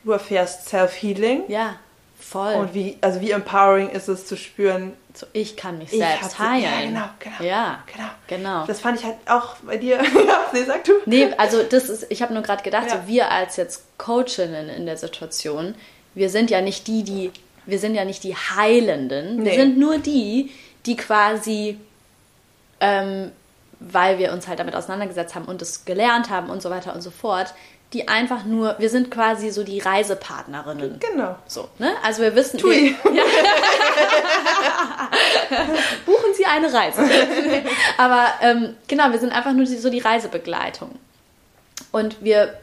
du erfährst Self-Healing. Ja, voll. Und wie, also wie empowering ist es zu spüren, so, ich kann mich ich selbst heilen. Ja, genau, genau. Ja, genau. genau. Das fand ich halt auch bei dir. (laughs) nee, sag du. Nee, also das ist, ich habe nur gerade gedacht, Ja. so wir als jetzt Coachinnen in der Situation, wir sind ja nicht die, die, wir sind ja nicht die Heilenden, wir Nee. sind nur die, die quasi, ähm, weil wir uns halt damit auseinandergesetzt haben und es gelernt haben und so weiter und so fort, die einfach nur, wir sind quasi so die Reisepartnerinnen. Genau. So, ne? Also wir wissen, Tui. wir, (laughs) ja. buchen Sie eine Reise. Aber ähm, genau, wir sind einfach nur die, so die Reisebegleitung. Und wir,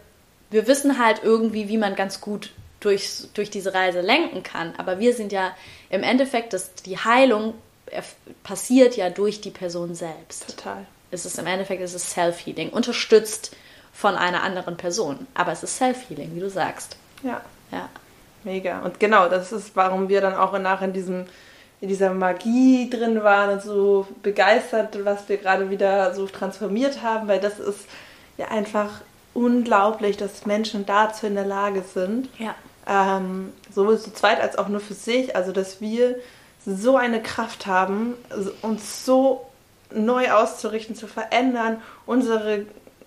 wir wissen halt irgendwie, wie man ganz gut durch, durch diese Reise lenken kann. Aber wir sind ja im Endeffekt, das, die Heilung passiert ja durch die Person selbst. Total. Es ist im Endeffekt es ist Self-Healing, unterstützt von einer anderen Person. Aber es ist Self-Healing, wie du sagst. Ja, Ja. mega. Und genau, das ist, warum wir dann auch nach in diesem in dieser Magie drin waren und so begeistert, was wir gerade wieder so transformiert haben, weil das ist ja einfach unglaublich, dass Menschen dazu in der Lage sind, Ja. Ähm, sowohl zu zweit als auch nur für sich, also dass wir so eine Kraft haben, also uns so neu auszurichten, zu verändern, unsere,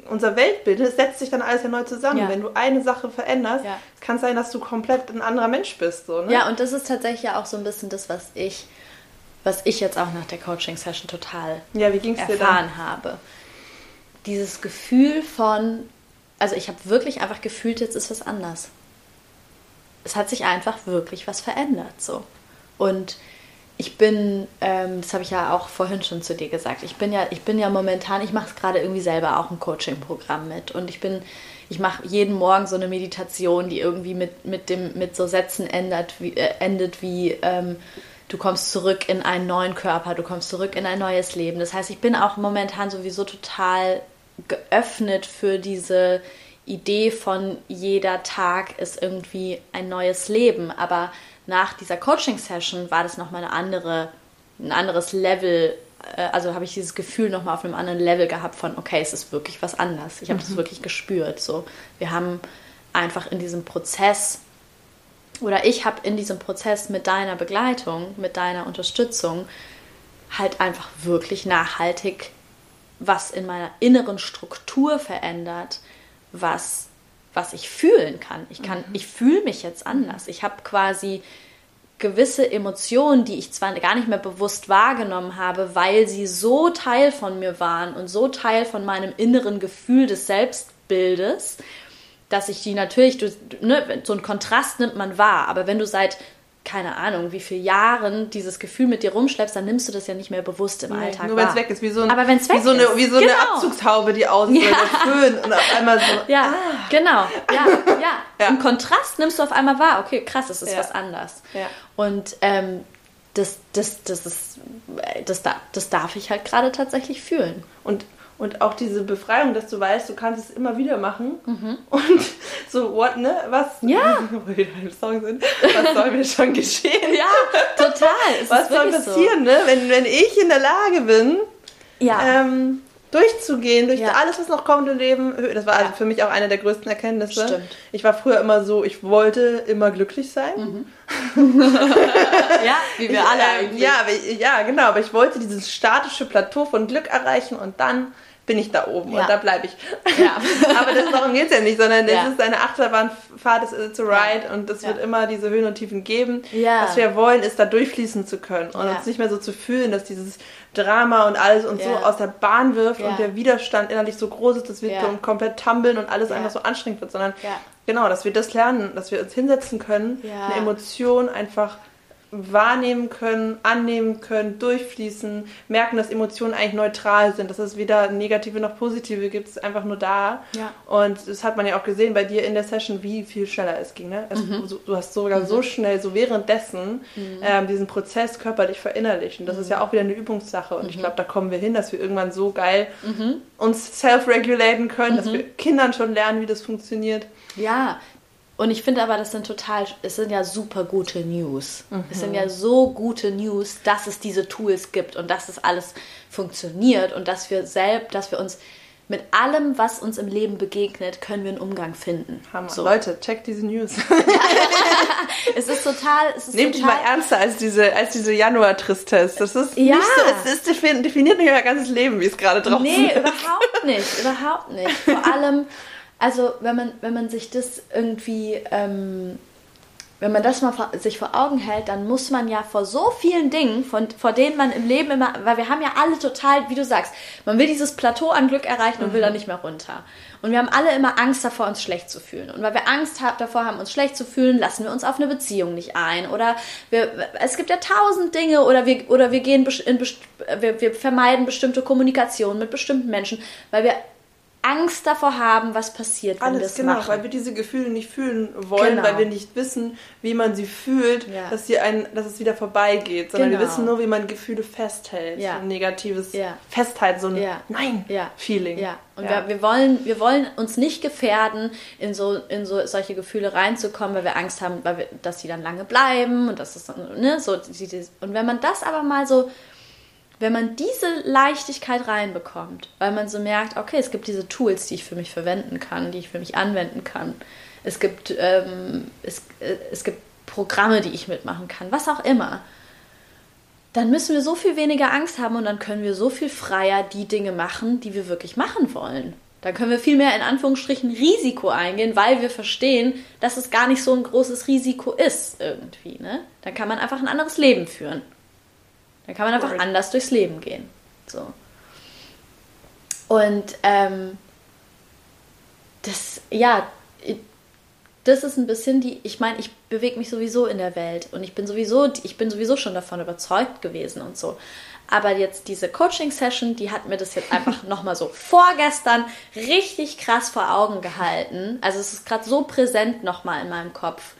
unser Weltbild, es setzt sich dann alles ja neu zusammen. Ja. Wenn du eine Sache veränderst, Ja. es kann sein, dass du komplett ein anderer Mensch bist. So, ne? Ja, und das ist tatsächlich ja auch so ein bisschen das, was ich, was ich jetzt auch nach der Coaching-Session total ja, es erfahren habe. Dieses Gefühl von, also ich habe wirklich einfach gefühlt, jetzt ist was anders. Es hat sich einfach wirklich was verändert. So. Und ich bin, ähm, das habe ich ja auch vorhin schon zu dir gesagt, ich bin ja, ich bin ja momentan, ich mache es gerade irgendwie selber auch ein Coaching-Programm mit und ich bin, ich mache jeden Morgen so eine Meditation, die irgendwie mit, mit, dem, mit so Sätzen endet wie, äh, endet wie ähm, du kommst zurück in einen neuen Körper, du kommst zurück in ein neues Leben. Das heißt, ich bin auch momentan sowieso total geöffnet für diese Idee von jeder Tag ist irgendwie ein neues Leben. Aber nach dieser Coaching-Session war das nochmal eine andere, ein anderes Level. äh, Also habe ich dieses Gefühl nochmal auf einem anderen Level gehabt von, okay, es ist wirklich was anders. Ich habe das wirklich gespürt. So, wir haben einfach in diesem Prozess oder ich habe in diesem Prozess mit deiner Begleitung, mit deiner Unterstützung halt einfach wirklich nachhaltig was in meiner inneren Struktur verändert, was, was ich fühlen kann. Ich kann, ich fühle mich jetzt anders. Ich habe quasi gewisse Emotionen, die ich zwar gar nicht mehr bewusst wahrgenommen habe, weil sie so Teil von mir waren und so Teil von meinem inneren Gefühl des Selbstbildes, dass ich die natürlich, du, ne, so einen Kontrast nimmt man wahr, aber wenn du seit keine Ahnung, wie viele Jahren dieses Gefühl mit dir rumschleppst, dann nimmst du das ja nicht mehr bewusst im Nee, Alltag nur wenn es weg ist, wie so, ein, Aber wenn's wie weg so eine, wie so eine genau. Abzugshaube, die außen Ja. Föhn und auf einmal so. Ja, genau. Ja, ja. (laughs) Ja. Im Kontrast nimmst du auf einmal wahr, okay, krass, es ist Ja. was anders. Ja. Und ähm, das, das, das ist, das, da- das darf ich halt gerade tatsächlich fühlen. Und, und auch diese Befreiung, dass du weißt, du kannst es immer wieder machen. Und (laughs) so, what, ne? Was? Mhm. Ja. Wo wir Song sind. Was soll mir schon geschehen? Ja, total. Es Was soll passieren, ne? Wenn, wenn ich in der Lage bin, So. Ja. ähm, durchzugehen, durch Ja. alles, was noch kommt im Leben. Das war also Ja. für mich auch eine der größten Erkenntnisse. Stimmt. Ich war früher immer so, ich wollte immer glücklich sein. (laughs) ja, wie wir alle Ähm, eigentlich. Ja, ich, ja, genau. Aber ich wollte dieses statische Plateau von Glück erreichen und dann bin ich da oben Ja. und da bleibe ich. Ja. (laughs) aber das, darum geht es ja nicht, sondern Ja. es ist eine Achterbahnfahrt, es ist a ride und es Ja. wird immer diese Höhen und Tiefen geben. Ja. Was wir wollen, ist da durchfließen zu können und Ja. uns nicht mehr so zu fühlen, dass dieses Drama und alles so Ja. aus der Bahn wirft Ja. und der Widerstand innerlich so groß ist, dass wir Ja. komplett tummeln und alles einfach so anstrengend wird, sondern genau, dass wir das lernen, dass wir uns hinsetzen können, eine Emotion einfach wahrnehmen können, annehmen können, durchfließen, merken, dass Emotionen eigentlich neutral sind, dass es weder negative noch positive gibt, es ist einfach nur da. Ja. Und das hat man ja auch gesehen bei dir in der Session, wie viel schneller es ging. Ne? Also, Mhm. du, hast sogar so schnell, so währenddessen ähm, diesen Prozess körperlich verinnerlicht. Und das ist ja Mhm. auch wieder eine Übungssache. Und ich glaube, da kommen wir hin, dass wir irgendwann so geil Mhm. uns self-regulaten können, dass wir Kindern schon lernen, wie das funktioniert. Ja, und ich finde aber, das sind total, es sind ja super gute News. Es sind ja so gute News, dass es diese Tools gibt und dass es alles funktioniert und dass wir selbst, dass wir uns mit allem, was uns im Leben begegnet, können wir einen Umgang finden. Hammer. So. Leute, check diese News. (laughs) Es ist total, es ist Nehmt die total, mal ernster als diese, als diese Januar-Tristesse. Das ist Ja. nicht so, es ist defin- definiert nicht euer ganzes Leben, wie es gerade draußen Nee, ist. überhaupt nicht, überhaupt nicht. Vor (laughs) allem, also wenn man, wenn man sich das irgendwie, ähm, wenn man das mal vor, sich vor Augen hält, dann muss man ja vor so vielen Dingen, von, vor denen man im Leben immer, weil wir haben ja alle total, wie du sagst, man will dieses Plateau an Glück erreichen und will da nicht mehr runter. Und wir haben alle immer Angst davor, uns schlecht zu fühlen. Und weil wir Angst haben, davor haben, uns schlecht zu fühlen, lassen wir uns auf eine Beziehung nicht ein. Oder wir, es gibt ja tausend Dinge. Oder wir, oder wir gehen in, wir, wir vermeiden bestimmte Kommunikation mit bestimmten Menschen, weil wir Angst davor haben, was passiert, wenn wir Alles, es genau, machen. weil wir diese Gefühle nicht fühlen wollen, Genau. weil wir nicht wissen, wie man sie fühlt, Ja. dass, sie ein, dass es wieder vorbeigeht, sondern wir Genau. wissen nur, wie man Gefühle festhält. Ja. So ein negatives Ja. Festhalten, so ein Ja. Nein-Feeling. Ja, und Wir, wir, wollen, wir wollen uns nicht gefährden, in so, in so solche Gefühle reinzukommen, weil wir Angst haben, weil wir, dass sie dann lange bleiben und dass es ne, so, und wenn man das aber mal so, wenn man diese Leichtigkeit reinbekommt, weil man so merkt, okay, es gibt diese Tools, die ich für mich verwenden kann, die ich für mich anwenden kann, es gibt, ähm, es, äh, es gibt Programme, die ich mitmachen kann, was auch immer, dann müssen wir so viel weniger Angst haben und dann können wir so viel freier die Dinge machen, die wir wirklich machen wollen. Dann können wir viel mehr in Anführungsstrichen Risiko eingehen, weil wir verstehen, dass es gar nicht so ein großes Risiko ist irgendwie. Ne? Dann kann man einfach ein anderes Leben führen. Dann kann man einfach Word. anders durchs Leben gehen. So. Und ähm, das, ja, das ist ein bisschen die, ich meine, ich bewege mich sowieso in der Welt und ich bin sowieso, ich bin sowieso schon davon überzeugt gewesen und so. Aber jetzt diese Coaching-Session, die hat mir das jetzt einfach (laughs) nochmal so vorgestern richtig krass vor Augen gehalten. Also es ist gerade so präsent nochmal in meinem Kopf.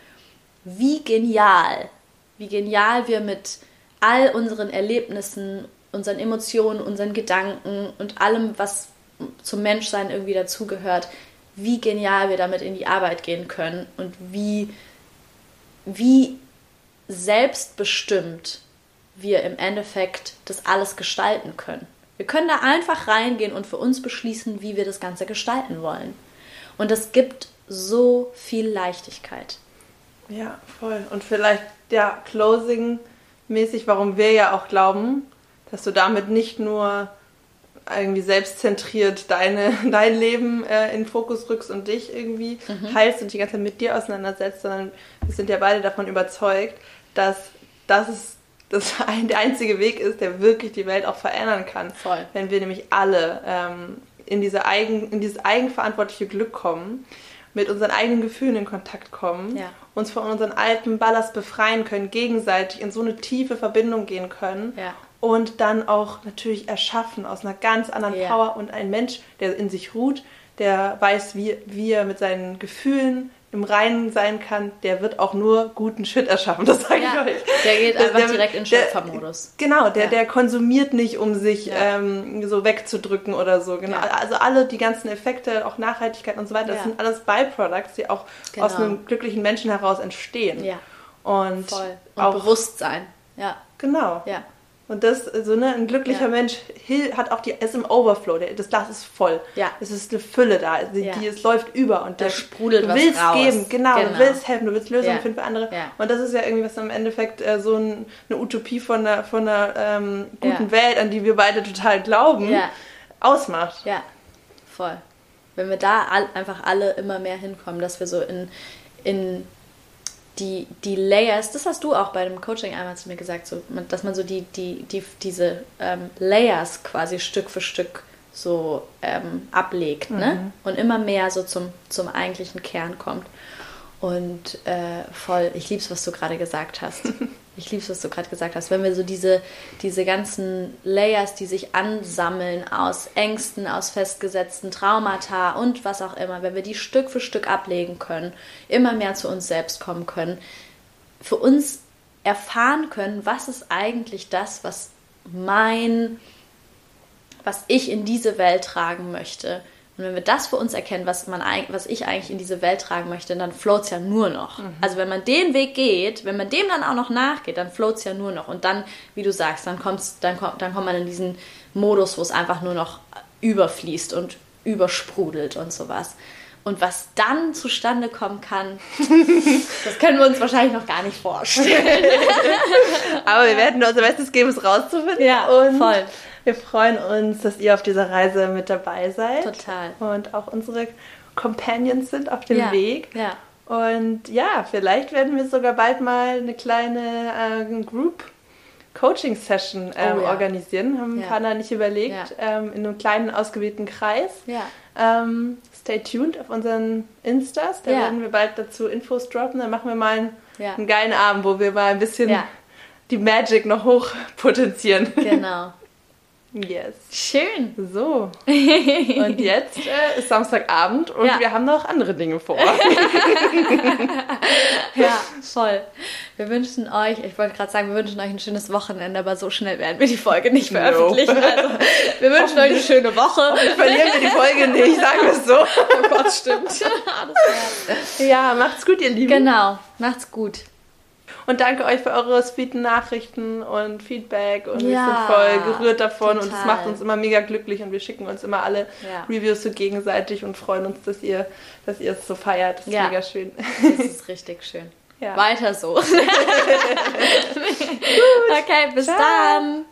Wie genial, wie genial wir mit all unseren Erlebnissen, unseren Emotionen, unseren Gedanken und allem, was zum Menschsein irgendwie dazugehört, wie genial wir damit in die Arbeit gehen können und wie, wie selbstbestimmt wir im Endeffekt das alles gestalten können. Wir können da einfach reingehen und für uns beschließen, wie wir das Ganze gestalten wollen. Und das gibt so viel Leichtigkeit. Ja, voll. Und vielleicht, ja, Closing-mäßig, warum wir ja auch glauben, dass du damit nicht nur irgendwie selbstzentriert deine, (laughs) dein Leben äh, in Fokus rückst und dich irgendwie mhm. heilst und die ganze Zeit mit dir auseinandersetzt, sondern wir sind ja beide davon überzeugt, dass das ist das (laughs) ein, der einzige Weg ist, der wirklich die Welt auch verändern kann. Voll. Wenn wir nämlich alle ähm, in, diese Eigen, in dieses eigenverantwortliche Glück kommen, mit unseren eigenen Gefühlen in Kontakt kommen, ja. uns von unseren alten Ballast befreien können, gegenseitig in so eine tiefe Verbindung gehen können ja. und dann auch natürlich erschaffen aus einer ganz anderen Ja. Power und ein Mensch, der in sich ruht, der weiß, wie, wie er mit seinen Gefühlen im Reinen sein kann, der wird auch nur guten Shit erschaffen, (laughs) das sage Ja, ich euch. der geht einfach der- direkt in Schöpfermodus. Genau, der, Ja. der konsumiert nicht, um sich Ja. ähm, so wegzudrücken oder so. Genau. Also alle die ganzen Effekte, auch Nachhaltigkeit und so weiter, das sind alles Byproducts, die auch Genau. aus einem glücklichen Menschen heraus entstehen. Ja, Und, voll. Und auch Bewusstsein. Ja, genau. ja. Und das, so ne, ein glücklicher Ja. Mensch hat auch die, ist im Overflow, der, das Glas ist voll. Ja. Es ist eine Fülle da, die, Ja. die, es läuft über und Da der- sprudelt du was willst raus. geben, genau, Genau. du willst helfen, du willst Lösungen Ja. finden für andere. Ja. Und das ist ja irgendwie was im Endeffekt äh, so ein, eine Utopie von einer, von einer ähm, guten. Welt, an die wir beide total glauben, ausmacht. Ja, voll. Wenn wir da all, einfach alle immer mehr hinkommen, dass wir so in, in die, die Layers, das hast du auch bei dem Coaching einmal zu mir gesagt, so, dass man so die, die, die, diese ähm, Layers quasi Stück für Stück so ähm, ablegt ne? und immer mehr so zum, zum eigentlichen Kern kommt. Und äh, voll, ich lieb's, was du gerade gesagt hast. (laughs) Ich lieb's, was du gerade gesagt hast. Wenn wir so diese, diese ganzen Layers, die sich ansammeln aus Ängsten, aus festgesetzten Traumata und was auch immer, wenn wir die Stück für Stück ablegen können, immer mehr zu uns selbst kommen können, für uns erfahren können, was ist eigentlich das, was mein, was ich in diese Welt tragen möchte. Und wenn wir das für uns erkennen, was, man, was ich eigentlich in diese Welt tragen möchte, dann float's ja nur noch. Also wenn man den Weg geht, wenn man dem dann auch noch nachgeht, dann float's ja nur noch. Und dann, wie du sagst, dann, kommt's, dann, kommt, dann kommt man in diesen Modus, wo es einfach nur noch überfließt und übersprudelt und sowas. Und was dann zustande kommen kann, (laughs) das können wir uns wahrscheinlich noch gar nicht vorstellen. (laughs) Aber wir werden unser Bestes geben, es rauszufinden. Ja, und voll. Wir freuen uns, dass ihr auf dieser Reise mit dabei seid. Total. Und auch unsere Companions sind auf dem ja. Weg. Ja. Und ja, vielleicht werden wir sogar bald mal eine kleine äh, Group Coaching Session ähm, Oh ja. organisieren. Haben Ja. Hannah nicht überlegt, Ja. ähm, in einem kleinen ausgewählten Kreis. Ja. Ähm, stay tuned auf unseren Instas. Da werden wir bald dazu Infos droppen. Dann machen wir mal einen, einen geilen Abend, wo wir mal ein bisschen die Magic noch hoch potenzieren. Genau. (laughs) Yes. Schön. So. Und (laughs) jetzt äh, ist Samstagabend und Ja. wir haben noch andere Dinge vor. (laughs) (laughs) Ja, voll. Wir wünschen euch, ich wollte gerade sagen, wir wünschen euch ein schönes Wochenende, aber so schnell werden wir die Folge nicht No. veröffentlichen. Also, wir wünschen euch eine schöne Woche. Verlieren wir die Folge nicht, sagen wir es so. Oh Gott, stimmt. Ja, macht's gut, ihr Lieben. Genau. Macht's gut. Und danke euch für eure sweeten Nachrichten und Feedback. Und wir Ja, sind voll gerührt davon und es total. macht uns immer mega glücklich und wir schicken uns immer alle Ja. Reviews so gegenseitig und freuen uns, dass ihr, dass ihr es so feiert. Das ist Ja. mega schön. Das ist richtig schön. (laughs) Weiter so. (laughs) (laughs) okay, bis Ciao. dann.